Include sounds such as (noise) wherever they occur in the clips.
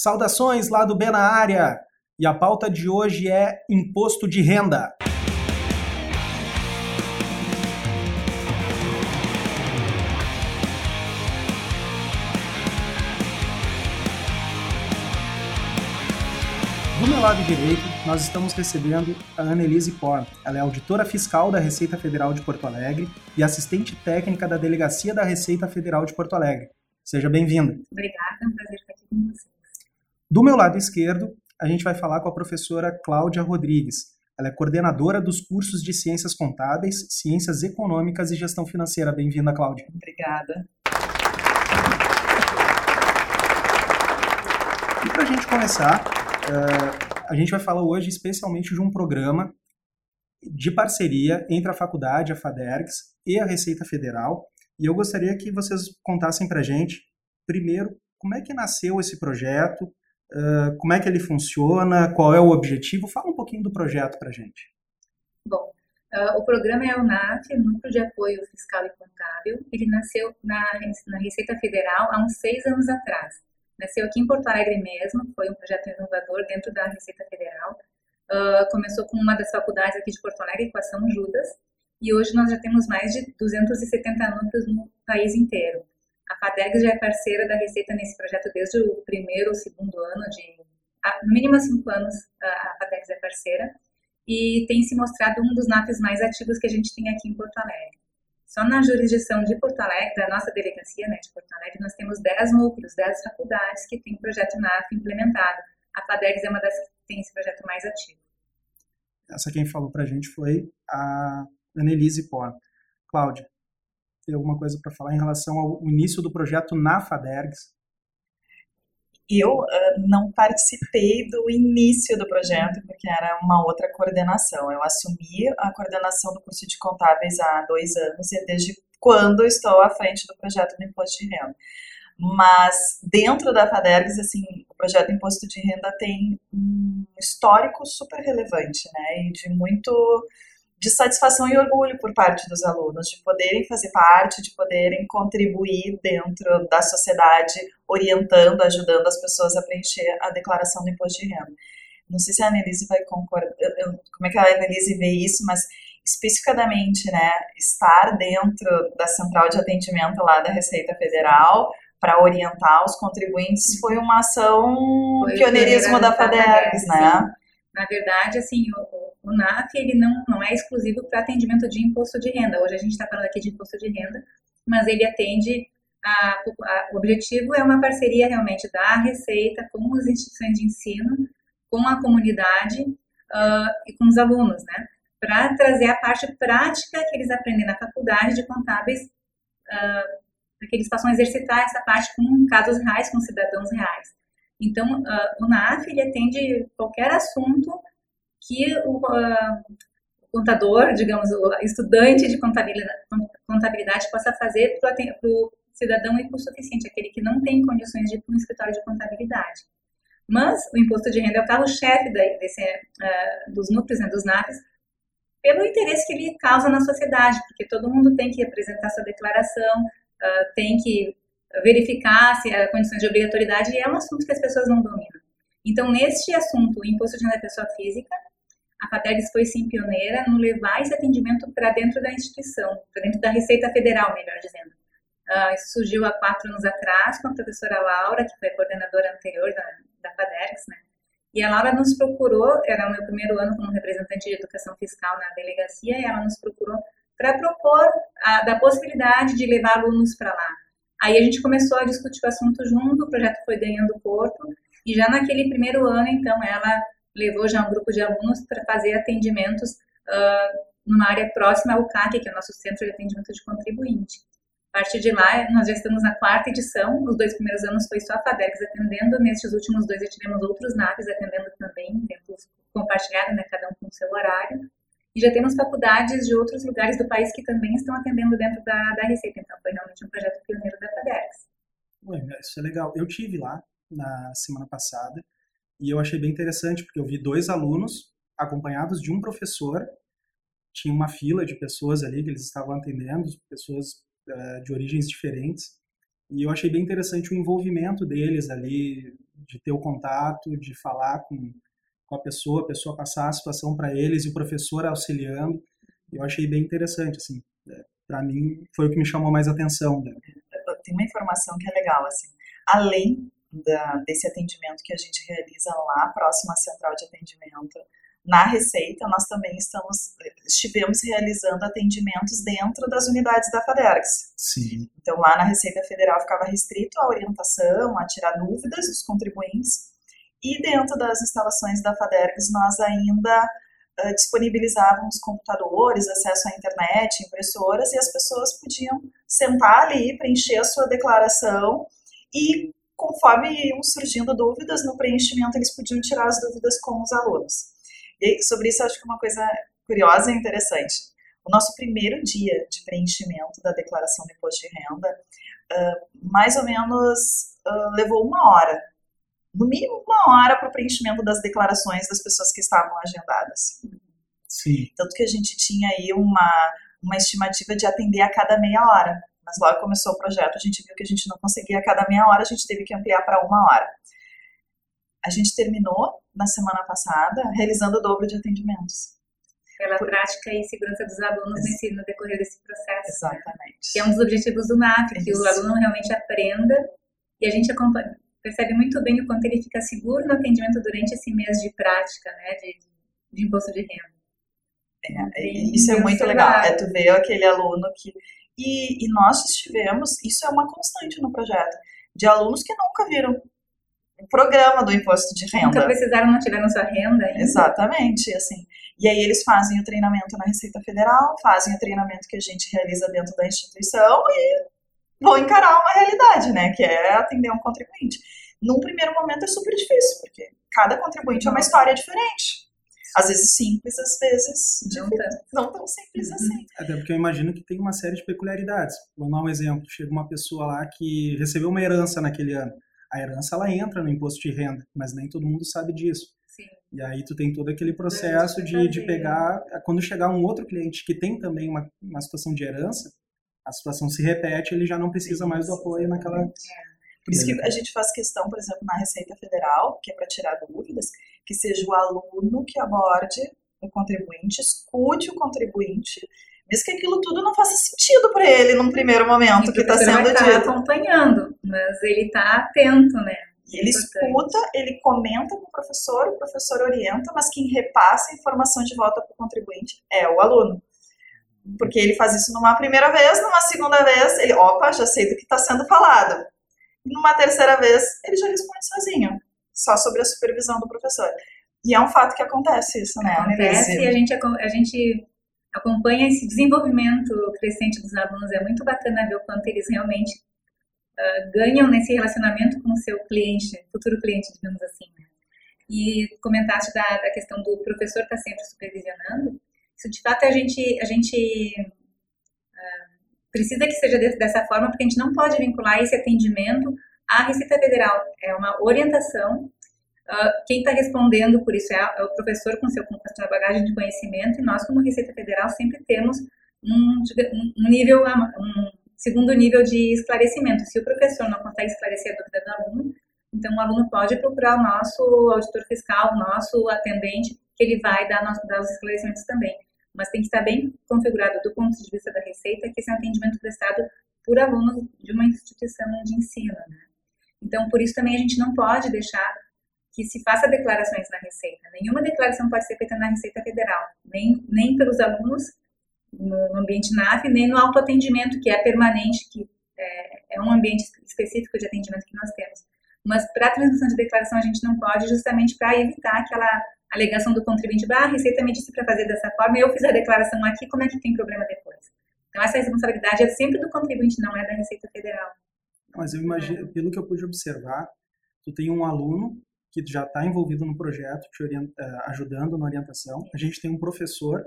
Saudações lá do B na área! E a pauta de hoje é imposto de renda. Do meu lado direito, nós estamos recebendo a Annelise Porn. Ela é auditora fiscal da Receita Federal de Porto Alegre e assistente técnica da Delegacia da Receita Federal de Porto Alegre. Seja bem-vinda. Obrigada, é um prazer estar aqui com vocês. Do meu lado esquerdo, a gente vai falar com a professora Cláudia Rodrigues. Ela é coordenadora dos cursos de Ciências Contábeis, Ciências Econômicas e Gestão Financeira. Bem-vinda, Cláudia. Obrigada. E para a gente começar, uh, a gente vai falar hoje especialmente de um programa de parceria entre a faculdade, a FADERGS e a Receita Federal. E eu gostaria que vocês contassem para a gente, primeiro, como é que nasceu esse projeto, uh, como é que ele funciona, qual é o objetivo. Fala um pouquinho do projeto para gente. Bom, uh, o programa é o NAF, Núcleo de Apoio Fiscal e Contábil. Ele nasceu na, na Receita Federal há uns seis anos atrás. Nasceu aqui em Porto Alegre mesmo, foi um projeto inovador dentro da Receita Federal. Uh, começou com uma das faculdades aqui de Porto Alegre, com a São Judas, e hoje nós já temos mais de 270 núcleos no país inteiro. A FADERGS já é parceira da Receita nesse projeto desde o primeiro ou segundo ano, de, no mínimo cinco anos a FADERGS é parceira, e tem se mostrado um dos NAPs mais ativos que a gente tem aqui em Porto Alegre. Só na jurisdição de Porto Alegre, da nossa delegacia né, de Porto Alegre, nós temos 10 núcleos, 10 faculdades que têm projeto NAP implementado. A FADERGS é uma das que tem esse projeto mais ativo. Essa quem falou para a gente foi a Annelise Por. Cláudia, tem alguma coisa para falar em relação ao início do projeto na FADERGS? Eu uh, não participei do início do projeto, porque era uma outra coordenação. Eu assumi a coordenação do curso de contábeis há dois anos e desde quando estou à frente do projeto do imposto de renda. Mas dentro da FADERGS, assim, o projeto de imposto de renda tem um histórico super relevante, né? E de muito de satisfação e orgulho por parte dos alunos, de poderem fazer parte, de poderem contribuir dentro da sociedade, orientando, ajudando as pessoas a preencher a declaração do imposto de renda. Não sei se a Annelise vai concordar, como é que a Annelise vê isso, mas especificadamente, né, estar dentro da central de atendimento lá da Receita Federal para orientar os contribuintes foi uma ação foi pioneirismo da FADERGS, né? Na verdade, assim, o, o NAF ele não, não é exclusivo para atendimento de imposto de renda. Hoje a gente está falando aqui de imposto de renda, mas ele atende a, a, o objetivo é uma parceria realmente da Receita com as instituições de ensino, com a comunidade uh, e com os alunos, né? Para trazer a parte prática que eles aprendem na faculdade de contábeis, uh, para que eles possam exercitar essa parte com casos reais, com cidadãos reais. Então, uh, o NAF ele atende qualquer assunto que o, o contador, digamos, o estudante de contabilidade, contabilidade possa fazer para o cidadão hipossuficiente, aquele que não tem condições de ir para um escritório de contabilidade. Mas o imposto de renda é o carro-chefe uh, dos núcleos, né, dos NAFs, pelo interesse que ele causa na sociedade, porque todo mundo tem que apresentar sua declaração, uh, tem que verificar se há condições de obrigatoriedade, e é um assunto que as pessoas não dominam. Então, neste assunto, o imposto de renda da pessoa física, a FATERGS foi sim pioneira no levar esse atendimento para dentro da instituição, para dentro da Receita Federal, melhor dizendo. Uh, isso surgiu há quatro anos atrás com a professora Laura, que foi a coordenadora anterior da, da né? E a Laura nos procurou, era o meu primeiro ano como representante de educação fiscal na delegacia, e ela nos procurou para propor a, da possibilidade de levar alunos para lá. Aí a gente começou a discutir o assunto junto, o projeto foi ganhando corpo, e já naquele primeiro ano, então, ela levou já um grupo de alunos para fazer atendimentos uh, numa área próxima ao CAC, que é o nosso Centro de Atendimento de Contribuinte. A partir de lá, nós já estamos na quarta edição. Os dois primeiros anos foi só a FADEX atendendo. Nestes últimos dois, já tivemos outros NAVs atendendo também, em tempos compartilhados, né, cada um com o seu horário. E já temos faculdades de outros lugares do país que também estão atendendo dentro da, da Receita. Então, foi realmente um projeto pioneiro da FADEX. Isso é legal. Eu tive lá na semana passada e eu achei bem interessante, porque eu vi dois alunos acompanhados de um professor, tinha uma fila de pessoas ali que eles estavam atendendo, pessoas uh, de origens diferentes, e eu achei bem interessante o envolvimento deles ali, de ter o contato, de falar com, com a pessoa, a pessoa passar a situação para eles e o professor auxiliando. Eu achei bem interessante, assim. É, para mim, foi o que me chamou mais atenção. Né? Tem uma informação que é legal, assim. Além da, desse atendimento que a gente realiza lá, próximo à central de atendimento, na Receita, nós também estamos, estivemos realizando atendimentos dentro das unidades da FADERGS. Sim. Então, lá na Receita Federal ficava restrito à orientação, a tirar dúvidas dos contribuintes, e dentro das instalações da FADERGS nós ainda uh, disponibilizávamos computadores, acesso à internet, impressoras, e as pessoas podiam sentar ali, preencher a sua declaração e conforme iam surgindo dúvidas no preenchimento, eles podiam tirar as dúvidas com os alunos. E sobre isso, acho que uma coisa curiosa e interessante. O nosso primeiro dia de preenchimento da declaração do imposto de renda, uh, mais ou menos uh, levou uma hora. No mínimo uma hora para o preenchimento das declarações das pessoas que estavam agendadas. Sim. Tanto que a gente tinha aí uma, uma estimativa de atender a cada meia hora. Mas logo começou o projeto, a gente viu que a gente não conseguia a cada meia hora, a gente teve que ampliar para uma hora. A gente terminou na semana passada realizando o dobro de atendimentos. Pela Por... prática e segurança dos alunos Ex no decorrer desse processo. Exatamente. Que é um dos objetivos do NAF, que o aluno realmente aprenda e a gente acompanha, percebe muito bem o quanto ele fica seguro no atendimento durante esse mês de prática, né, de, de imposto de renda. É, isso é muito legal. É tu ver aquele aluno que. E, e nós estivemos, isso é uma constante no projeto, de alunos que nunca viram o programa do imposto de renda. Nunca precisaram, não tiveram sua renda ainda. Exatamente, assim. E aí eles fazem o treinamento na Receita Federal, fazem o treinamento que a gente realiza dentro da instituição e vão encarar uma realidade, né, que é atender um contribuinte. Num primeiro momento é super difícil, porque cada contribuinte é uma história diferente. Às vezes simples, às vezes não, não tão simples uhum. assim. Até porque eu imagino que tem uma série de peculiaridades. Vou dar um exemplo. Chega uma pessoa lá que recebeu uma herança naquele ano a herança ela entra no imposto de renda, mas nem todo mundo sabe disso. Sim. E aí tu tem todo aquele processo de, de pegar, quando chegar um outro cliente que tem também uma, uma situação de herança, a situação se repete, ele já não precisa mais do apoio naquela... É. Por isso que a gente faz questão, por exemplo, na Receita Federal, que é para tirar dúvidas, que seja o aluno que aborde o contribuinte, escute o contribuinte, mesmo que aquilo tudo não faça sentido para ele num primeiro momento que está sendo vai dito. acompanhando, mas ele está atento, né? Ele escuta, ele comenta com o professor, o professor orienta, mas quem repassa a informação de volta para o contribuinte é o aluno. Porque ele faz isso numa primeira vez, numa segunda vez, ele, opa, já sei do que está sendo falado. E numa terceira vez, ele já responde sozinho, só sobre a supervisão do professor. E é um fato que acontece isso, né? Acontece e a gente, a gente acompanha esse desenvolvimento crescente dos alunos. É muito bacana ver o quanto eles realmente uh, ganham nesse relacionamento com o seu cliente, futuro cliente, digamos assim. Né? E comentaste da, da, questão do professor estar tá sempre supervisionando. Isso, de fato, a gente, a gente uh, precisa que seja dessa forma, porque a gente não pode vincular esse atendimento à Receita Federal. É uma orientação Uh, quem está respondendo por isso é, é, o professor com, seu, com a sua bagagem de conhecimento e nós, como Receita Federal, sempre temos um, um nível, um segundo nível de esclarecimento. Se o professor não consegue esclarecer a dúvida do aluno, então o aluno pode procurar o nosso auditor fiscal, o nosso atendente, que ele vai dar, nosso, dar os esclarecimentos também. Mas tem que estar bem configurado do ponto de vista da Receita, que esse é um atendimento prestado por alunos de uma instituição de ensino. Né? Então, por isso também a gente não pode deixar que se faça declarações na Receita. Nenhuma declaração pode ser feita na Receita Federal, nem, nem pelos alunos no ambiente NAF, nem no autoatendimento, que é permanente, que é, é um ambiente específico de atendimento que nós temos. Mas para a transmissão de declaração a gente não pode, justamente para evitar aquela alegação do contribuinte, ah, a Receita me disse para fazer dessa forma, eu fiz a declaração aqui, como é que tem problema depois? Então essa responsabilidade é sempre do contribuinte, não é da Receita Federal. Mas eu imagino, pelo que eu pude observar, tu tem um aluno que já está envolvido no projeto, te orienta, eh, ajudando na orientação. A gente tem um professor,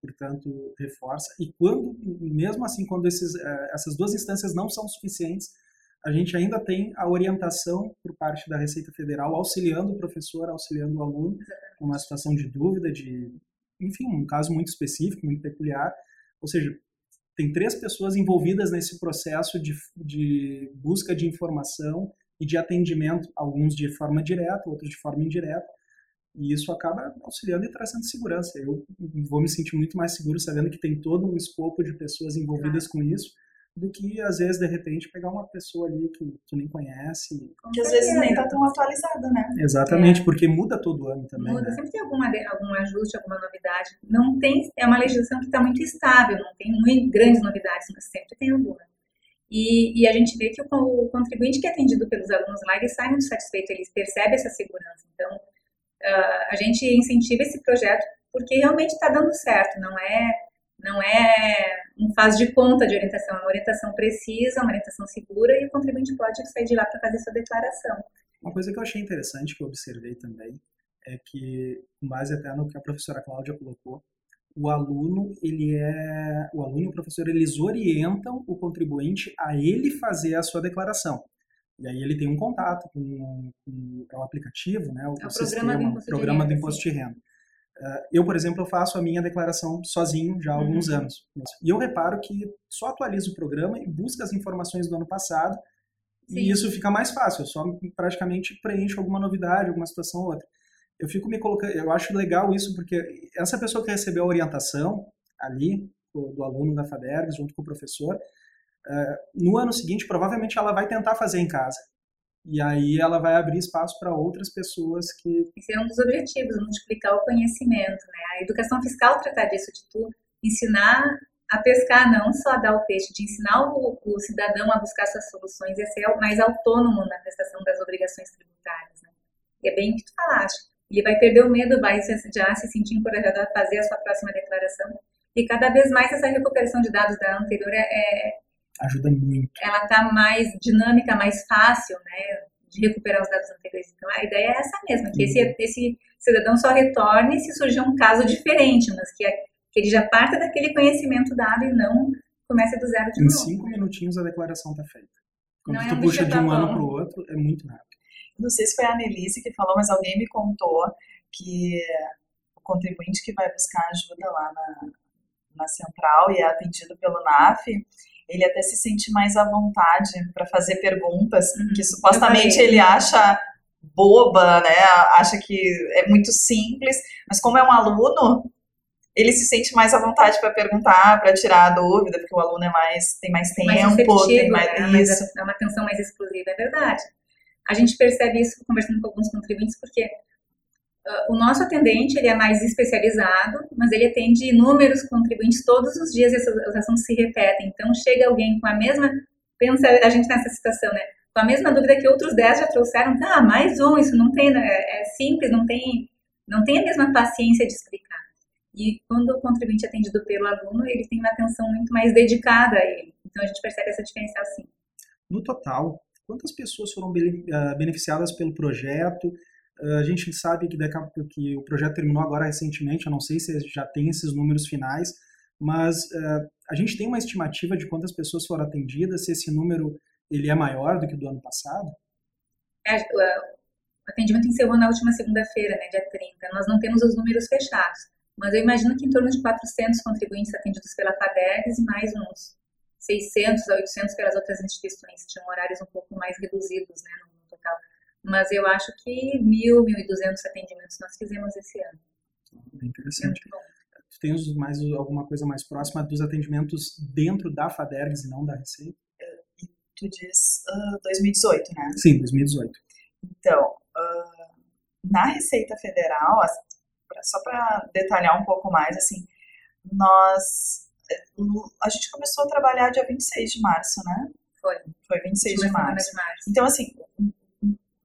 portanto, reforça. E quando, mesmo assim, quando esses, eh, essas duas instâncias não são suficientes, a gente ainda tem a orientação por parte da Receita Federal, auxiliando o professor, auxiliando o aluno com uma situação de dúvida, de, enfim, um caso muito específico, muito peculiar. Ou seja, tem três pessoas envolvidas nesse processo de, de busca de informação e de atendimento, alguns de forma direta, outros de forma indireta, e isso acaba auxiliando e trazendo segurança. Eu vou me sentir muito mais seguro sabendo que tem todo um escopo de pessoas envolvidas com isso, do que às vezes de repente pegar uma pessoa ali que tu nem conhece. Que às vezes nem tá tão atualizada, né? Exatamente, é. porque muda todo ano também. Muda, né? sempre tem alguma, algum ajuste, alguma novidade. Não tem, é uma legislação que está muito estável, não tem muito, grandes novidades, mas sempre tem alguma. E, e, a gente vê que o, o, contribuinte que é atendido pelos alunos lá, ele sai muito satisfeito, ele percebe essa segurança. Então, uh, a gente incentiva esse projeto porque realmente está dando certo, não é não é um faz de conta de orientação, é uma orientação precisa, uma orientação segura e o contribuinte pode sair de lá para fazer sua declaração. Uma coisa que eu achei interessante que eu observei também é que, com base até no que a professora Cláudia colocou, o aluno, ele é, o aluno e o professor, eles orientam o contribuinte a ele fazer a sua declaração. E aí ele tem um contato com, com é o aplicativo, né, o, é o, sistema, programa do imposto, programa de, renda, do imposto de renda. Eu, por exemplo, eu faço a minha declaração sozinho já há uhum. alguns anos. E eu reparo que só atualizo o programa e busco as informações do ano passado Sim. e isso fica mais fácil. Eu só praticamente preencho alguma novidade, alguma situação ou outra. Eu fico me colocando, eu acho legal isso porque essa pessoa que recebeu a orientação ali do, do aluno da FADERGS junto com o professor, uh, no ano seguinte provavelmente ela vai tentar fazer em casa. E aí ela vai abrir espaço para outras pessoas que. Esse é um dos objetivos, multiplicar o conhecimento. Né? A educação fiscal trata disso de tudo, ensinar a pescar, não só dar o peixe, de ensinar o, o cidadão a buscar suas soluções e a ser mais autônomo na prestação das obrigações tributárias. Né? E é bem o que tu falaste. Ele vai perder o medo, vai já se sentir encorajado a fazer a sua próxima declaração. E cada vez mais essa recuperação de dados da anterior é, é ajuda muito. Ela está mais dinâmica, mais fácil, né, de recuperar os dados anteriores. Então a ideia é essa mesma, que esse, uhum. esse cidadão só retorne se surgir um caso diferente, mas que, que ele já parta daquele conhecimento dado e não comece do zero de em novo. Em cinco minutinhos a declaração está feita. Quando não tu é puxa de um ano para o outro, é muito rápido. Não sei se foi a Annelise que falou, mas alguém me contou que o contribuinte que vai buscar ajuda lá na, na central e é atendido pelo NAF, ele até se sente mais à vontade para fazer perguntas uhum. que supostamente ele acha boba, né? Acha que é muito simples, mas como é um aluno, ele se sente mais à vontade para perguntar, para tirar a dúvida, porque o aluno é mais tem mais tempo, mais tem mais, né? isso. é uma atenção mais exclusiva, é verdade. A gente percebe isso conversando com alguns contribuintes, porque o nosso atendente ele é mais especializado, mas ele atende inúmeros contribuintes todos os dias e essas, assuntos se repetem. Então chega alguém com a mesma, pensa a gente nessa situação, né? Com a mesma dúvida que outros 10 já trouxeram, tá, mais um, isso não tem, né? é, é simples, não tem, não tem a mesma paciência de explicar. E quando o contribuinte é atendido pelo aluno, ele tem uma atenção muito mais dedicada a ele. Então a gente percebe essa diferença assim. No total, quantas pessoas foram ah, beneficiadas pelo projeto? A gente sabe que, daqui a, que o projeto terminou agora recentemente, eu não sei se já tem esses números finais, mas uh, a gente tem uma estimativa de quantas pessoas foram atendidas, se esse número ele é maior do que o do ano passado? É, o atendimento encerrou na última segunda-feira, né, dia 30. Nós não temos os números fechados, mas eu imagino que em torno de 400 contribuintes atendidos pela FADERGS e mais uns 600 a 800 pelas outras instituições, tinham horários um pouco mais reduzidos né, no mas eu acho que mil, mil e duzentos atendimentos nós fizemos esse ano. Bem interessante. Tu tens mais alguma coisa mais próxima dos atendimentos dentro da FADERGS e não da Receita? Tu diz uh, 2018, né? Sim, 2018. Então, uh, na Receita Federal, só para detalhar um pouco mais, assim, nós eh, a gente começou a trabalhar dia 26 de março, né? Foi. Foi 26 de março. de março. Então, assim,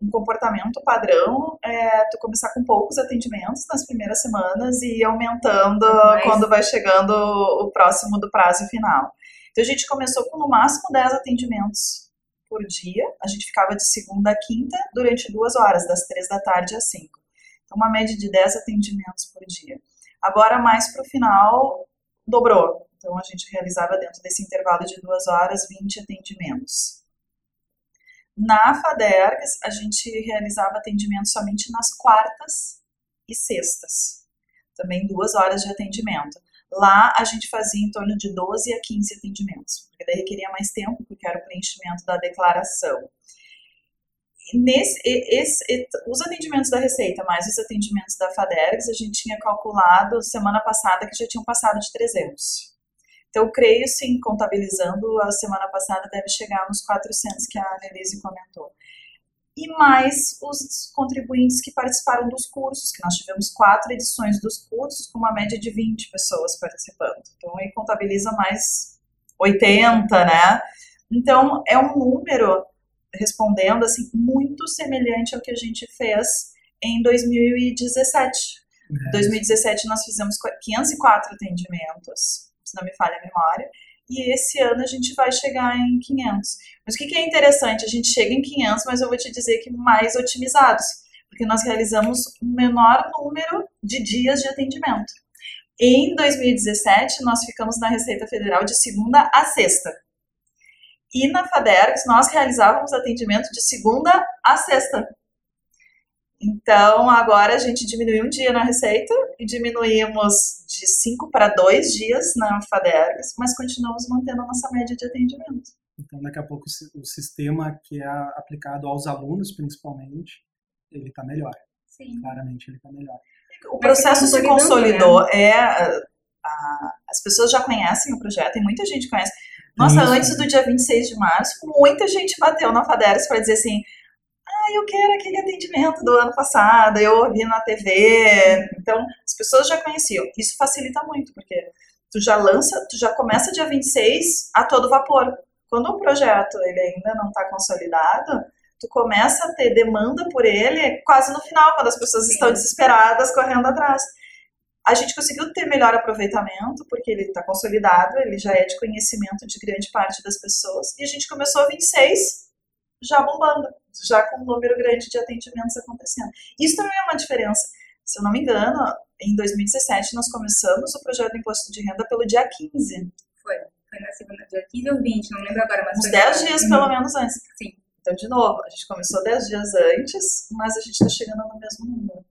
um comportamento padrão é tu começar com poucos atendimentos nas primeiras semanas e ir aumentando Mas... quando vai chegando o próximo do prazo final. Então a gente começou com no máximo 10 atendimentos por dia. A gente ficava de segunda a quinta durante duas horas, das três da tarde às cinco. Então uma média de 10 atendimentos por dia. Agora mais para o final dobrou. Então a gente realizava dentro desse intervalo de duas horas 20 atendimentos. Na FADERGS, a gente realizava atendimento somente nas quartas e sextas. Também duas horas de atendimento. Lá a gente fazia em torno de 12 a 15 atendimentos, porque daí requeria mais tempo, porque era o preenchimento da declaração. nesse, esse, os atendimentos da Receita mais os atendimentos da FADERGS, a gente tinha calculado semana passada que já tinham passado de 300. Então, eu creio, sim, contabilizando, a semana passada deve chegar nos 400 que a Annelise comentou. E mais os contribuintes que participaram dos cursos, que nós tivemos quatro edições dos cursos, com uma média de 20 pessoas participando. Então, aí contabiliza mais 80, né? Então, é um número respondendo assim muito semelhante ao que a gente fez em 2017. Em 2017 nós fizemos 504 atendimentos, se não me falha a memória, e esse ano a gente vai chegar em 500. Mas o que, é interessante? A gente chega em 500, mas eu vou te dizer que mais otimizados, porque nós realizamos um menor número de dias de atendimento. Em 2017, nós ficamos na Receita Federal de segunda a sexta. E na FADERGS nós realizávamos atendimento de segunda a sexta. Então, agora a gente diminuiu um dia na receita e diminuímos de cinco para dois dias na FADERGS, mas continuamos mantendo a nossa média de atendimento. Então, daqui a pouco o sistema que é aplicado aos alunos, principalmente, ele está melhor. Sim. Claramente ele está melhor. O processo se consolidou. Né? É, a, as pessoas já conhecem o projeto e muita gente conhece. Nossa, Isso. antes do dia 26 de março, muita gente bateu na FADERS para dizer assim: ah, eu quero aquele atendimento do ano passado, eu ouvi na TV. Então, as pessoas já conheciam. Isso facilita muito, porque tu já lança, tu já começa dia 26 a todo vapor. Quando o projeto ele ainda não está consolidado, tu começa a ter demanda por ele quase no final, quando as pessoas Sim. estão desesperadas correndo atrás. A gente conseguiu ter melhor aproveitamento, porque ele está consolidado, ele já é de conhecimento de grande parte das pessoas, e a gente começou a 26 já bombando, já com um número grande de atendimentos acontecendo. Isso também é uma diferença. Se eu não me engano, em 2017 nós começamos o projeto do imposto de renda pelo dia 15. Foi, foi na segunda, dia 15 ou 20, não lembro agora, mas Uns 10 dias pelo menos antes. Sim. Então, de novo, a gente começou 10 dias antes, mas a gente está chegando no mesmo número.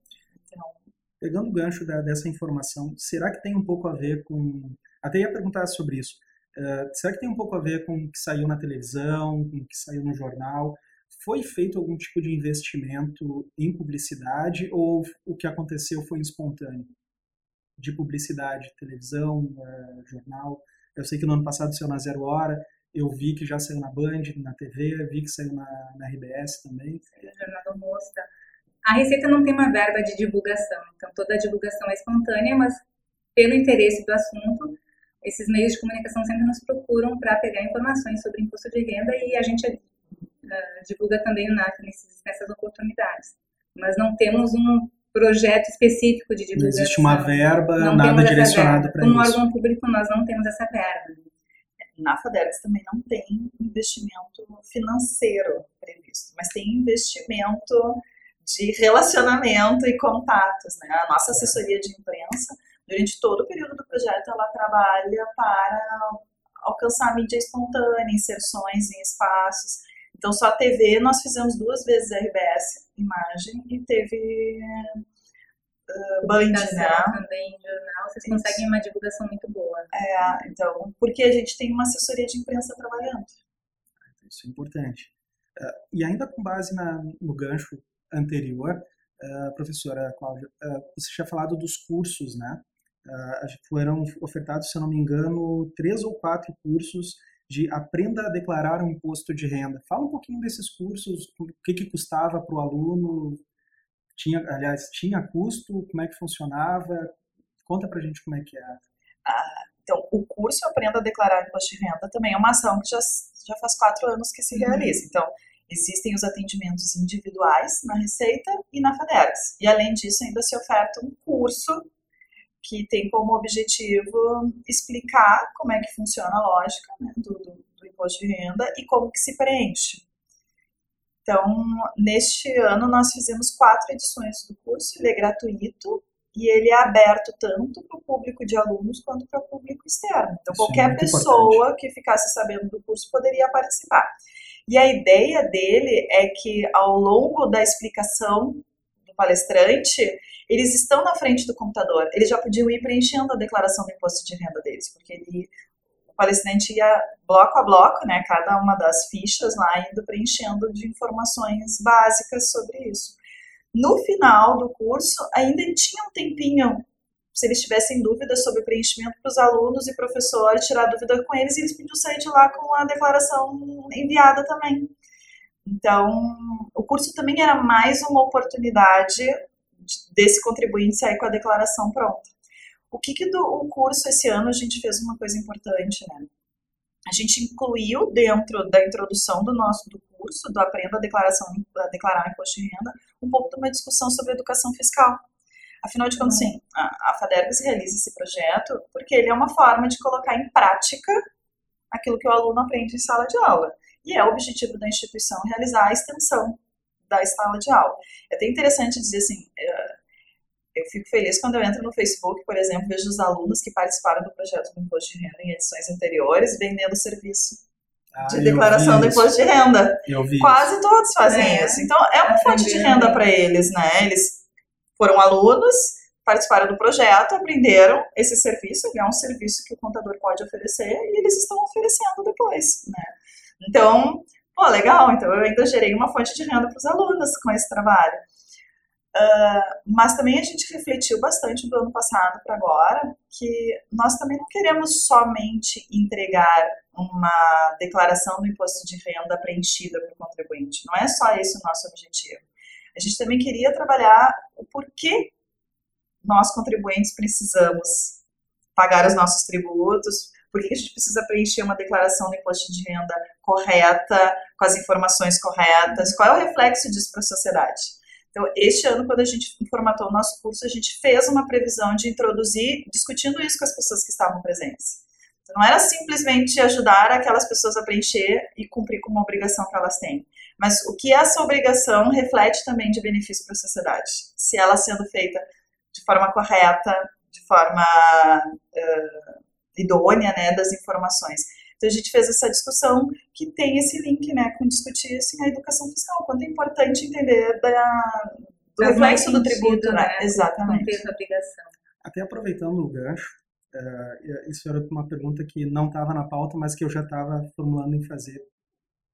Pegando o gancho da, dessa informação, será que tem um pouco a ver com. Até ia perguntar sobre isso. Uh, será que tem um pouco a ver com o que saiu na televisão, com o que saiu no jornal? Foi feito algum tipo de investimento em publicidade ou o que aconteceu foi espontâneo? De publicidade, televisão, uh, jornal. Eu sei que no ano passado saiu na Zero Hora, eu vi que já saiu na Band, na TV, vi que saiu na, na RBS também. Saiu no Jornal do. A Receita não tem uma verba de divulgação, então toda a divulgação é espontânea, mas pelo interesse do assunto, esses meios de comunicação sempre nos procuram para pegar informações sobre imposto de renda e a gente uh, divulga também o NAF nesses, nessas oportunidades. Mas não temos um projeto específico de divulgação. Não existe uma verba, não nada direcionado para isso. Como órgão público, nós não temos essa verba. Na FADERGS também não tem investimento financeiro previsto, mas tem investimento de relacionamento e contatos. Né? A nossa assessoria de imprensa, durante todo o período do projeto, ela trabalha para alcançar a mídia espontânea, inserções em espaços. Então, só a TV, nós fizemos duas vezes a RBS Imagem e teve uh, Band, né? também, jornal, vocês Isso. conseguem uma divulgação muito boa. É, então, porque a gente tem uma assessoria de imprensa trabalhando. Isso é importante. Uh, e ainda com base na, no gancho anterior, uh, professora Cláudia, uh, você tinha falado dos cursos, né? Uh, foram ofertados, se eu não me engano, três ou quatro cursos de aprenda a declarar um imposto de renda. Fala um pouquinho desses cursos, o que, que custava para o aluno, tinha, aliás, tinha custo, como é que funcionava? Conta para a gente como é que é. Ah, então, o curso Aprenda a Declarar Imposto de Renda também é uma ação que já, já faz quatro anos que se uhum. realiza. Então, Existem os atendimentos individuais na Receita e na FADERGS. E, além disso, ainda se oferta um curso que tem como objetivo explicar como é que funciona a lógica né, do, do, do, imposto de renda e como que se preenche. Então, neste ano, nós fizemos quatro edições do curso, ele é gratuito e ele é aberto tanto para o público de alunos quanto para o público externo. Então, Isso é qualquer é pessoa importante. que ficasse sabendo do curso poderia participar. E a ideia dele é que ao longo da explicação palestrante, eles estão na frente do computador, eles já podiam ir preenchendo a declaração do imposto de renda deles, porque ele, o palestrante ia bloco a bloco, né, cada uma das fichas lá, indo preenchendo de informações básicas sobre isso. No final do curso, ainda tinha um tempinho, se eles tivessem dúvidas sobre o preenchimento para os alunos e professores, tirar dúvida com eles, e eles podiam sair de lá com a declaração enviada também. Então, o curso também era mais uma oportunidade desse contribuinte sair com a declaração pronta. O que, que do o curso esse ano a gente fez uma coisa importante, né? A gente incluiu dentro da introdução do nosso do curso, do Aprenda a Declaração, a Declarar Imposto de Renda, um pouco de uma discussão sobre educação fiscal. Afinal de contas, sim, a, a FADERGS realiza esse projeto porque ele é uma forma de colocar em prática aquilo que o aluno aprende em sala de aula. E é o objetivo da instituição realizar a extensão da sala de aula. É até interessante dizer assim, é, eu fico feliz quando eu entro no Facebook, por exemplo, vejo os alunos que participaram do projeto do Imposto de Renda em edições anteriores vendendo serviço ah, de declaração do imposto de renda. Quase todos fazem é. isso. Então, é uma fonte de renda para eles, né? Eles foram alunos, participaram do projeto, aprenderam esse serviço, que é um serviço que o contador pode oferecer e eles estão oferecendo depois, né? Então, pô, legal, então eu ainda gerei uma fonte de renda para os alunos com esse trabalho. Uh, mas também a gente refletiu bastante do ano passado para agora que nós também não queremos somente entregar uma declaração do imposto de renda preenchida para o contribuinte. Não é só esse o nosso objetivo. A gente também queria trabalhar o porquê nós contribuintes precisamos pagar os nossos tributos, por que a gente precisa preencher uma declaração do imposto de renda correta, com as informações corretas, qual é o reflexo disso para a sociedade. Então, este ano, quando a gente formatou o nosso curso, a gente fez uma previsão de introduzir, discutindo isso com as pessoas que estavam presentes. Então, não era simplesmente ajudar aquelas pessoas a preencher e cumprir com uma obrigação que elas têm, mas o que essa obrigação reflete também de benefício para a sociedade, se ela sendo feita de forma correta, de forma uh, idônea, né, das informações. Então a gente fez essa discussão que tem esse link, né, com discutir assim a educação fiscal, quanto é importante entender da, do reflexo do tributo, né? né? Exatamente. Até aproveitando o gancho, uh, isso era uma pergunta que não estava na pauta, mas que eu já estava formulando em fazer.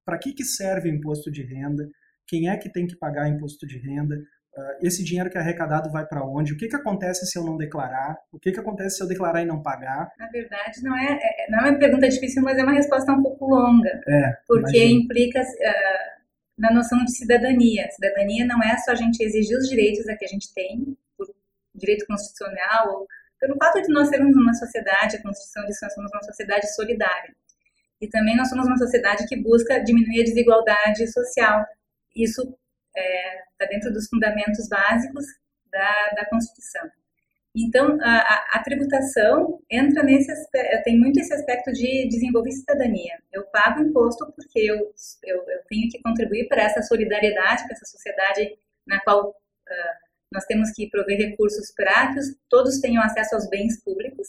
Para que, que serve o imposto de renda? Quem é que tem que pagar imposto de renda? Uh, esse dinheiro que é arrecadado vai para onde? O que, que acontece se eu não declarar? O que, que acontece se eu declarar e não pagar? Na verdade, não é, é não é uma pergunta difícil, mas é uma resposta um pouco longa. É, porque imagino. implica uh, na noção de cidadania. Cidadania não é só a gente exigir os direitos a que a gente tem, por direito constitucional, ou pelo fato de nós sermos uma sociedade, a Constituição diz que nós somos uma sociedade solidária. E também nós somos uma sociedade que busca diminuir a desigualdade social. Isso está é, dentro dos fundamentos básicos da, da Constituição. Então, a, a, tributação entra nesse tem muito esse aspecto de desenvolver cidadania. Eu pago imposto porque eu, eu, eu tenho que contribuir para essa solidariedade, para essa sociedade na qual uh, nós temos que prover recursos para que todos tenham acesso aos bens públicos,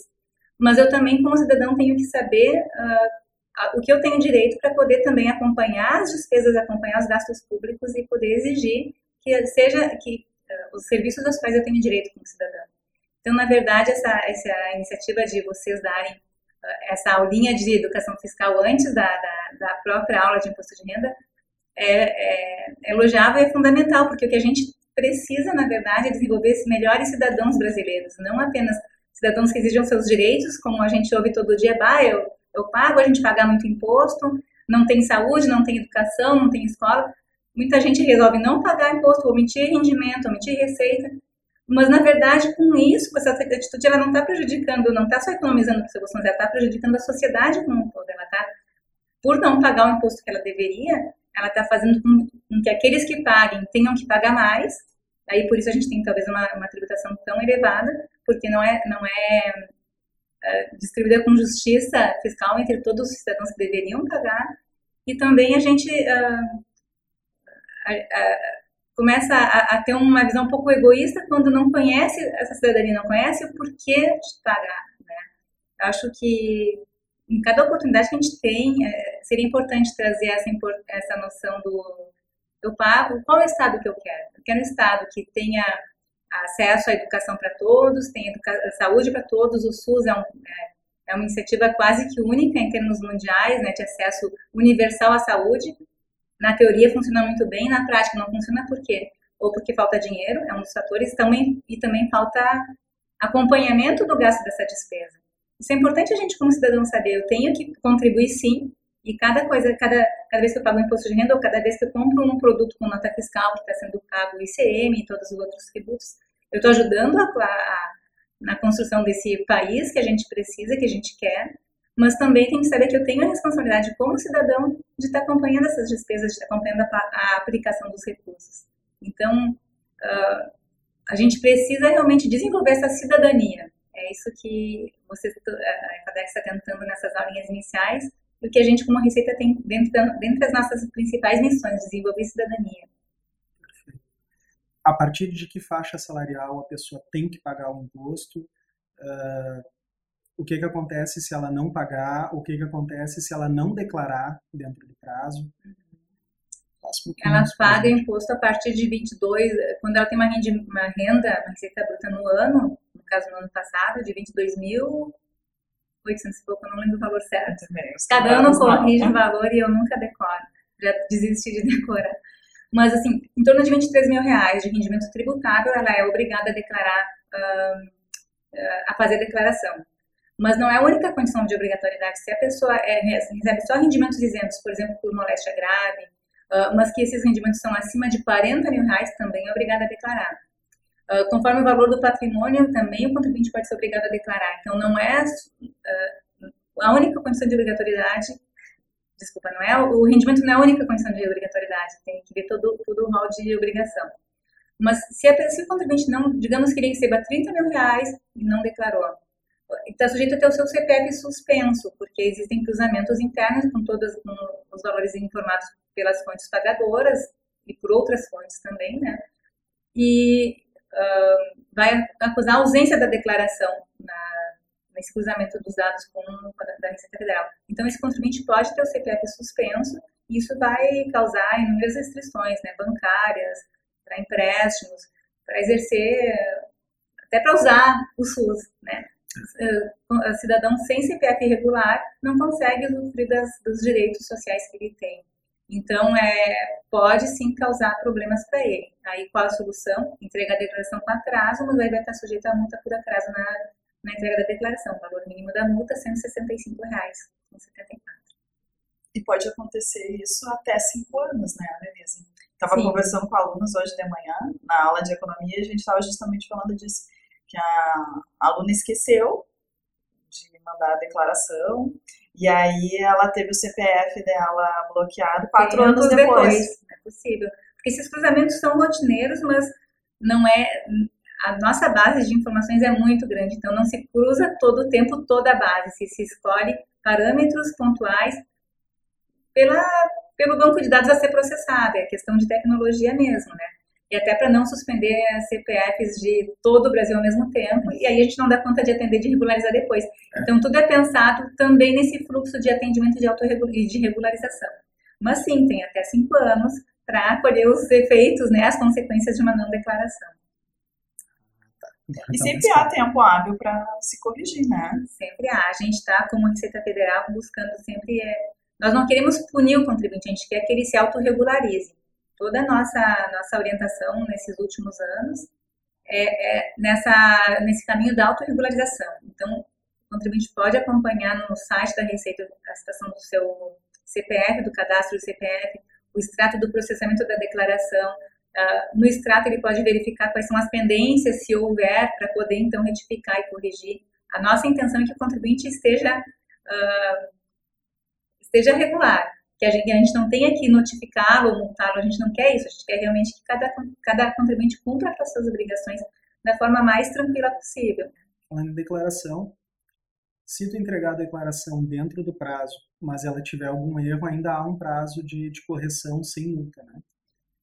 mas eu também, como cidadão, tenho que saber uh, o que eu tenho direito para poder também acompanhar as despesas, acompanhar os gastos públicos e poder exigir que seja que uh, os serviços aos quais eu tenho direito como cidadão. Então, na verdade, essa, essa iniciativa de vocês darem uh, essa aulinha de educação fiscal antes da, da, da, própria aula de imposto de renda é, é, é elogiável e é fundamental, porque o que a gente precisa, na verdade, é desenvolver melhores cidadãos brasileiros, não apenas cidadãos que exijam seus direitos, como a gente ouve todo dia, bah, eu eu pago, a gente paga muito imposto, não tem saúde, não tem educação, não tem escola. Muita gente resolve não pagar imposto, omitir rendimento, omitir receita. Mas, na verdade, com isso, com essa atitude, ela não está prejudicando, não está só economizando para bolso, ela está prejudicando a sociedade como um todo. Ela está, por não pagar o imposto que ela deveria, ela está fazendo com, que aqueles que paguem tenham que pagar mais. Aí, por isso, a gente tem talvez uma, uma tributação tão elevada, porque não é, não é uh, distribuída com justiça fiscal entre todos os cidadãos que deveriam pagar, e também a gente uh, começa a, a, ter uma visão um pouco egoísta quando não conhece, essa cidadania não conhece o porquê de pagar. Né? Acho que em cada oportunidade que a gente tem, é, seria importante trazer essa, essa noção do eu pago, qual é o estado que eu quero? Eu quero um estado que tenha acesso à educação para todos, tem saúde para todos, o SUS é, um, é, é uma iniciativa quase que única em termos mundiais, né, de acesso universal à saúde. Na teoria funciona muito bem, na prática não funciona por quê? Ou porque falta dinheiro, é um dos fatores, também, e também falta acompanhamento do gasto dessa despesa. Isso é importante a gente como cidadão saber, eu tenho que contribuir sim, e cada coisa, cada, cada vez que eu pago imposto de renda ou cada vez que eu compro um produto com nota fiscal que está sendo pago ICM e todos os outros tributos, eu estou ajudando a, a, na construção desse país que a gente precisa, que a gente quer, mas também tem que saber que eu tenho a responsabilidade como cidadão de estar tá acompanhando essas despesas, de estar tá acompanhando a, a aplicação dos recursos. Então, uh, a gente precisa realmente desenvolver essa cidadania. É isso que você, a FADEC está tentando nessas aulinhas iniciais, o que a gente, como Receita, tem dentro, da, dentro das nossas principais missões, desenvolver cidadania. A partir de que faixa salarial a pessoa tem que pagar o imposto? Uh, o que, que acontece se ela não pagar? O que, que acontece se ela não declarar dentro do prazo? Um ela paga imposto a partir de 22, quando ela tem uma renda, uma renda, uma receita bruta no ano, no caso no ano passado, de 22 mil 800 e pouco, eu não lembro o valor certo. Cada ano corrige o valor e eu nunca decoro. Já desisti de (laughs) decorar. Mas, assim, em torno de 23 mil reais de rendimento tributável, ela é obrigada a declarar, uh, a fazer a declaração. Mas não é a única condição de obrigatoriedade. Se a pessoa é, recebe só rendimentos isentos, por exemplo, por moléstia grave, uh, mas que esses rendimentos são acima de 40 mil reais, também é obrigada a declarar. Uh, conforme o valor do patrimônio, também o contribuinte pode ser obrigado a declarar. Então, não é uh, a única condição de obrigatoriedade, desculpa, não é o rendimento não é a única condição de obrigatoriedade, tem que ver todo, todo o rol de obrigação. Mas se, se o contribuinte não, digamos que ele receba 30 mil reais e não declarou, está sujeito a ter o seu CPF suspenso, porque existem cruzamentos internos com todos com os valores informados pelas fontes pagadoras e por outras fontes também, né? E vai acusar a ausência da declaração na, nesse cruzamento dos dados com da Receita Federal. Então, esse contribuinte pode ter o CPF suspenso e isso vai causar inúmeras restrições né, bancárias, para empréstimos, para exercer, até para usar o SUS. Né? O cidadão sem CPF regular não consegue usufruir das, dos direitos sociais que ele tem. Então, é, pode sim causar problemas para ele. Aí, qual a solução? Entregar a declaração com atraso, mas aí vai estar sujeito a multa por atraso na, na entrega da declaração. O valor mínimo da multa é R$ 165,74. E pode acontecer isso até cinco anos, né, Denise? Estava conversando com alunos hoje de manhã, na aula de economia, e a gente estava justamente falando disso, que a aluna esqueceu de mandar a declaração, e aí ela teve o CPF dela bloqueado quatro Sim, anos depois. depois. É possível. Porque esses cruzamentos são rotineiros, mas não é. A nossa base de informações é muito grande, então não se cruza todo o tempo toda a base, se, se escolhe parâmetros pontuais pela, pelo banco de dados a ser processado, é questão de tecnologia mesmo, né? E até para não suspender as CPFs de todo o Brasil ao mesmo tempo, e aí a gente não dá conta de atender de regularizar depois. É. Então, tudo é pensado também nesse fluxo de atendimento de e de regularização. Mas sim, tem até cinco anos para colher os efeitos, né, as consequências de uma não declaração. E sempre há tempo hábil para se corrigir, né? Sempre há. A gente está, como Receita Federal, buscando sempre. É... Nós não queremos punir o contribuinte, a gente quer que ele se autorregularize toda a nossa, nossa orientação nesses últimos anos é, é nessa, nesse caminho da autorregularização. Então, o contribuinte pode acompanhar no site da Receita a situação do seu CPF, do cadastro do CPF, o extrato do processamento da declaração. Uh, no extrato, ele pode verificar quais são as pendências, se houver, para poder então retificar e corrigir. A nossa intenção é que o contribuinte esteja, uh, esteja regular, que a gente, a gente não tenha que notificá-lo ou multá-lo, a gente não quer isso, a gente quer realmente que cada, cada contribuinte cumpra as suas obrigações da forma mais tranquila possível. Falando em declaração, se tu entregar a declaração dentro do prazo, mas ela tiver algum erro, ainda há um prazo de, de correção sem multa, né?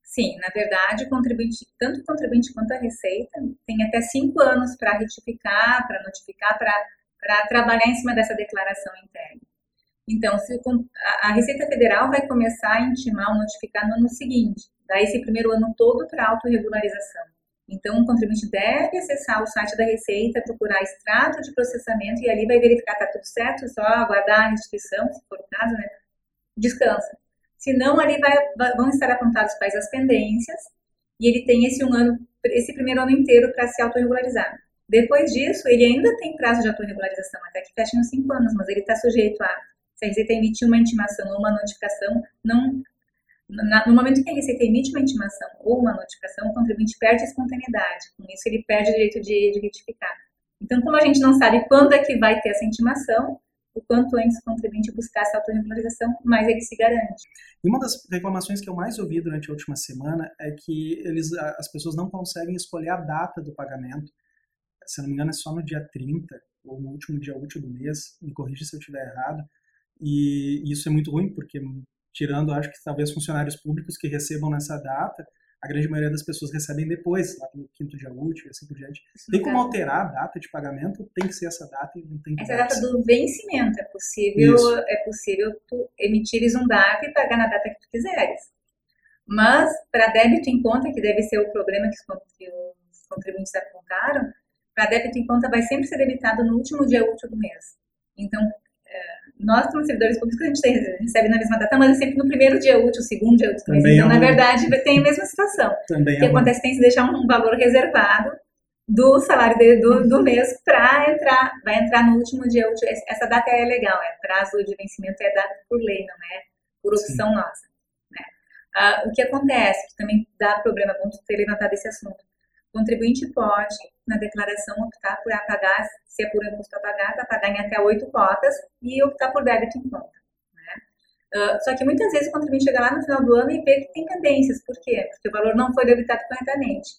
Sim, na verdade, contribuinte, tanto o contribuinte quanto a Receita tem até cinco anos para retificar, para notificar, para trabalhar em cima dessa declaração interna. Então, se a Receita Federal vai começar a intimar ou notificar no ano seguinte, dá esse primeiro ano todo para autorregularização. Então, o contribuinte deve acessar o site da Receita, procurar extrato de processamento e ali vai verificar que está tudo certo, só aguardar a restituição, se for o caso, né? Descansa. Senão, ali vai, vão estar apontados quais as pendências e ele tem esse um ano, esse primeiro ano inteiro para se autorregularizar. Depois disso, ele ainda tem prazo de autorregularização, até que feche nos cinco anos, mas ele está sujeito a, se a Receita emitir uma intimação ou uma notificação, não na, no momento que a Receita emite uma intimação ou uma notificação, o contribuinte perde a espontaneidade. Com isso, ele perde o direito de, de retificar. Então, como a gente não sabe quando é que vai ter essa intimação, o quanto antes o contribuinte buscar essa autorregularização, mais ele se garante. E uma das reclamações que eu mais ouvi durante a última semana é que eles, as pessoas não conseguem escolher a data do pagamento. Se não me engano, é só no dia 30 ou no último dia útil do mês. Me corrija se eu estiver errado. E isso é muito ruim, porque tirando, acho que talvez funcionários públicos que recebam nessa data, a grande maioria das pessoas recebem depois, lá no quinto dia útil assim por diante. Tem como alterar a data de pagamento? Tem que ser essa data e não tem que Essa data do vencimento é possível, Isso. é possível tu emitires um DAP e pagar na data que tu quiseres. Mas para débito em conta, que deve ser o problema que os contribuintes apontaram, para débito em conta vai sempre ser debitado no último dia útil do mês. Então, nós, como servidores públicos, a gente recebe na mesma data, mas é sempre no primeiro dia útil, segundo dia útil. Também então, é um... na verdade, tem a mesma situação. Também o que é acontece é tem que deixar um valor reservado do salário de, do, do mês para entrar, vai entrar no último dia útil. Essa data é legal, é prazo de vencimento é dado por lei, não é por opção Sim. nossa. Né? Ah, o que acontece, que também dá problema, vamos ter levantado esse assunto, o contribuinte pode, na declaração, optar por pagar, se é por imposto a pagar, para pagar em até oito cotas e optar por débito em conta. Né? Uh, só que muitas vezes o contribuinte chega lá no final do ano e vê que tem pendências. Por quê? Porque o valor não foi debitado corretamente.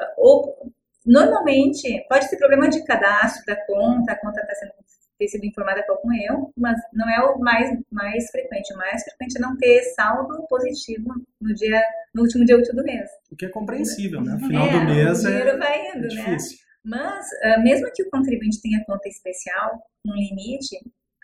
Uh, ou, normalmente, pode ter problema de cadastro da conta, a conta está sendo ter sido informada com algum erro, mas não é o mais, mais frequente. O mais frequente é não ter saldo positivo no dia no último dia útil do mês. O que é compreensível, né? No final é, do mês o dinheiro é, vai indo, é né? Mas, uh, mesmo que o contribuinte tenha conta especial, um limite,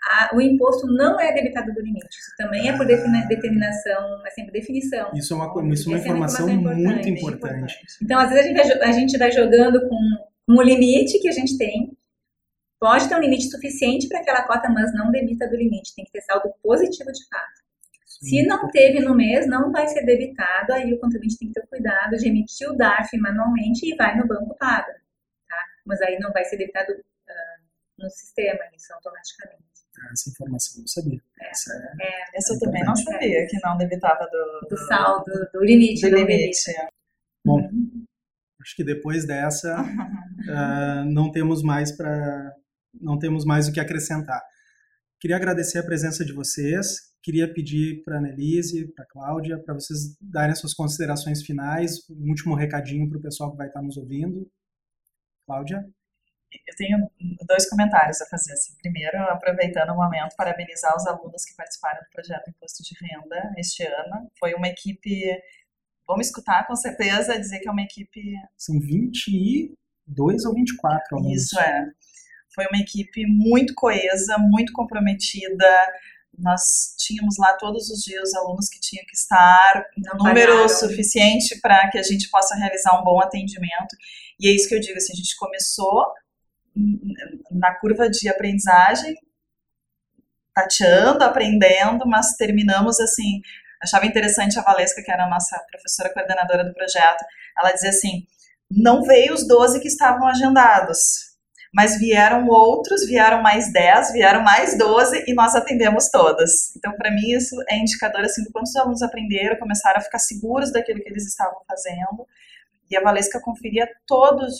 a, o imposto não é debitado do limite. Isso também é por ah. determinação, assim, por definição. Isso é uma, isso é uma informação, informação muito importante. importante. Então, às vezes, a gente vai, a gente vai jogando com, com o limite que a gente tem, Pode ter um limite suficiente para aquela cota, mas não debita do limite. Tem que ter saldo positivo de fato. Se não teve no mês, não vai ser debitado, aí o contribuinte tem que ter cuidado de emitir o DARF manualmente e vai no banco paga. Tá? Mas aí não vai ser debitado uh, no sistema, isso automaticamente. Ah, essa informação eu não sabia. É, essa, é, é, essa eu também não sabia, que não debitava do, do, do saldo, do limite. Do limite. Bom, uhum. acho que depois dessa uh, (laughs) não temos mais para não temos mais o que acrescentar. Queria agradecer a presença de vocês, queria pedir para a Annelise, para a Cláudia, para vocês darem as suas considerações finais, um último recadinho para o pessoal que vai estar nos ouvindo. Cláudia? Eu tenho dois comentários a fazer. Assim. Primeiro, aproveitando o momento, parabenizar os alunos que participaram do projeto Imposto de Renda este ano. Foi uma equipe, vamos escutar com certeza, dizer que é uma equipe... São 22 ou 24 alunos. Isso, é. Foi uma equipe muito coesa, muito comprometida. Nós tínhamos lá todos os dias alunos que tinham que estar número suficiente para que a gente possa realizar um bom atendimento. E é isso que eu digo, assim, a gente começou na curva de aprendizagem, tateando, aprendendo, mas terminamos assim. Achava interessante a Valesca, que era a nossa professora coordenadora do projeto, ela dizia assim: não veio os 12 que estavam agendados, mas vieram outros, vieram mais 10, vieram mais 12 e nós atendemos todas. Então, para mim, isso é indicador assim, do quanto os alunos aprenderam, começaram a ficar seguros daquilo que eles estavam fazendo. E a Valesca conferia todas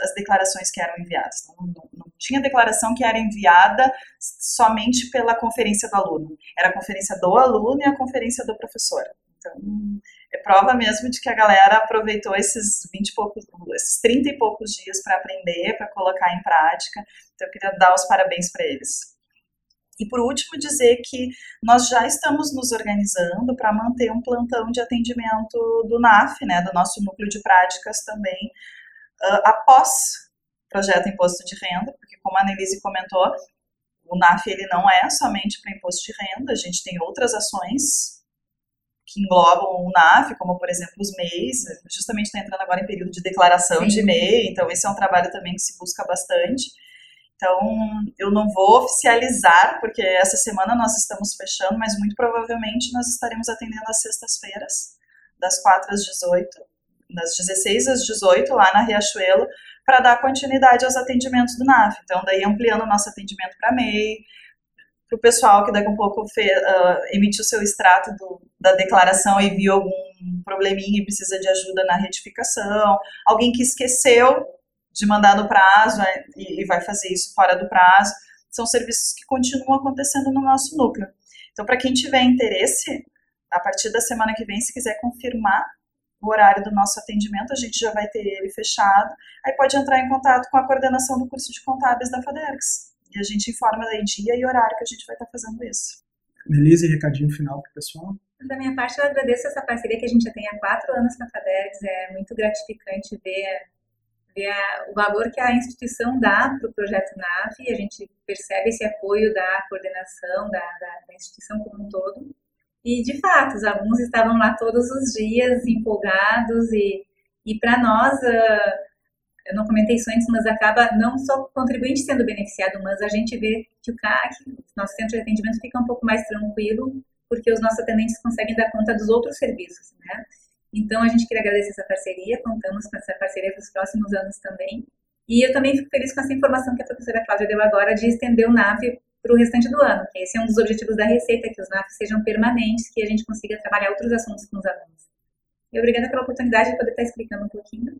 as declarações que eram enviadas. Não, não, não, tinha declaração que era enviada somente pela conferência do aluno. Era a conferência do aluno e a conferência do professor. Então, é prova mesmo de que a galera aproveitou esses 20 e poucos, esses 30 e poucos dias para aprender, para colocar em prática. Então, eu queria dar os parabéns para eles. E por último, dizer que nós já estamos nos organizando para manter um plantão de atendimento do NAF, né, do nosso núcleo de práticas também, uh, após o projeto Imposto de Renda, porque como a Annelise comentou, o NAF ele não é somente para imposto de renda, a gente tem outras ações que englobam o NAF, como por exemplo os MEIs, justamente está entrando agora em período de declaração Sim. de MEI, então esse é um trabalho também que se busca bastante. Então, eu não vou oficializar, porque essa semana nós estamos fechando, mas muito provavelmente nós estaremos atendendo às sextas-feiras, das 4 às 18, das 16 às 18, lá na Riachuelo, para dar continuidade aos atendimentos do NAF. Então, daí ampliando o nosso atendimento para MEI, para o pessoal que daqui a um pouco fe, uh, emitiu o seu extrato do, da declaração e viu algum probleminha e precisa de ajuda na retificação, alguém que esqueceu de mandar no prazo é, e, vai fazer isso fora do prazo, são serviços que continuam acontecendo no nosso núcleo. Então, para quem tiver interesse, a partir da semana que vem, se quiser confirmar o horário do nosso atendimento, a gente já vai ter ele fechado. Aí pode entrar em contato com a coordenação do curso de contábeis da FADERX. E a gente informa daí dia e horário que a gente vai estar fazendo isso. Beleza, e recadinho final para o pessoal? Da minha parte, eu agradeço essa parceria que a gente já tem há quatro anos com a FADERX. É muito gratificante ver ver a, o valor que a instituição dá para o projeto NAV, a gente percebe esse apoio da coordenação, da, da, da, instituição como um todo. E, de fato, os alunos estavam lá todos os dias, empolgados, e, e para nós, uh, eu não comentei isso antes, mas acaba não só o contribuinte sendo beneficiado, mas a gente vê que o CAC, nosso centro de atendimento, fica um pouco mais tranquilo, porque os nossos atendentes conseguem dar conta dos outros serviços, né? Então, a gente queria agradecer essa parceria, contamos com essa parceria para os próximos anos também. E eu também fico feliz com essa informação que a professora Cláudia deu agora de estender o NAV para o restante do ano, que esse é um dos objetivos da Receita, que os NAVs sejam permanentes, que a gente consiga trabalhar outros assuntos com os alunos. E obrigada pela oportunidade de poder estar explicando um pouquinho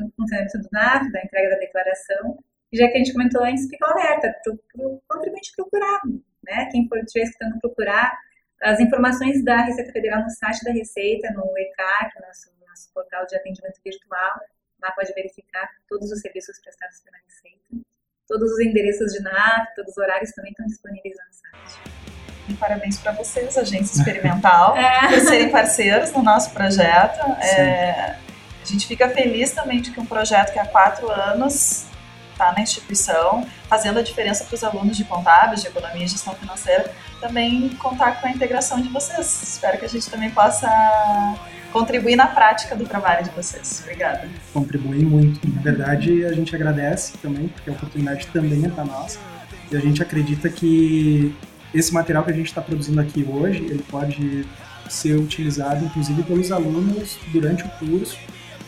o funcionamento do NAV, da entrega da declaração. E já que a gente comentou antes, fica alerta para o contribuinte procurar, né? Quem for estiver escutando procurar, as informações da Receita Federal no site da Receita, no ECAC, nosso, nosso portal de atendimento virtual. Lá pode verificar todos os serviços prestados pela Receita. Todos os endereços de NAF, todos os horários também estão disponíveis no site. E parabéns para vocês, Agência Experimental, (laughs) é. por serem parceiros no nosso projeto. É, a gente fica feliz também de que um projeto que há quatro anos está na instituição, fazendo a diferença para os alunos de contábeis, de economia e gestão financeira, também contar com a integração de vocês. Espero que a gente também possa contribuir na prática do trabalho de vocês. Obrigada. Contribui muito. Na verdade, a gente agradece também, porque a oportunidade também é para nós. E a gente acredita que esse material que a gente está produzindo aqui hoje, ele pode ser utilizado, inclusive, pelos alunos durante o curso,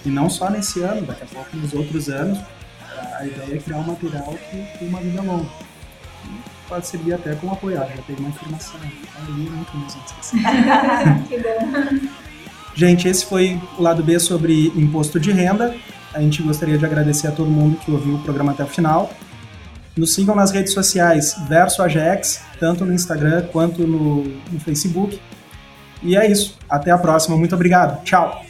e não só nesse ano, daqui a pouco nos outros anos, a ideia é criar um material que tem uma vida longa. E pode servir até como apoiar, já tem uma informação. Ali muito mesmo. que bom. Gente, esse foi o lado B sobre imposto de renda. A gente gostaria de agradecer a todo mundo que ouviu o programa até o final. Nos sigam nas redes sociais Verso AGEX, tanto no Instagram quanto no, no Facebook. E é isso. Até a próxima. Muito obrigado. Tchau.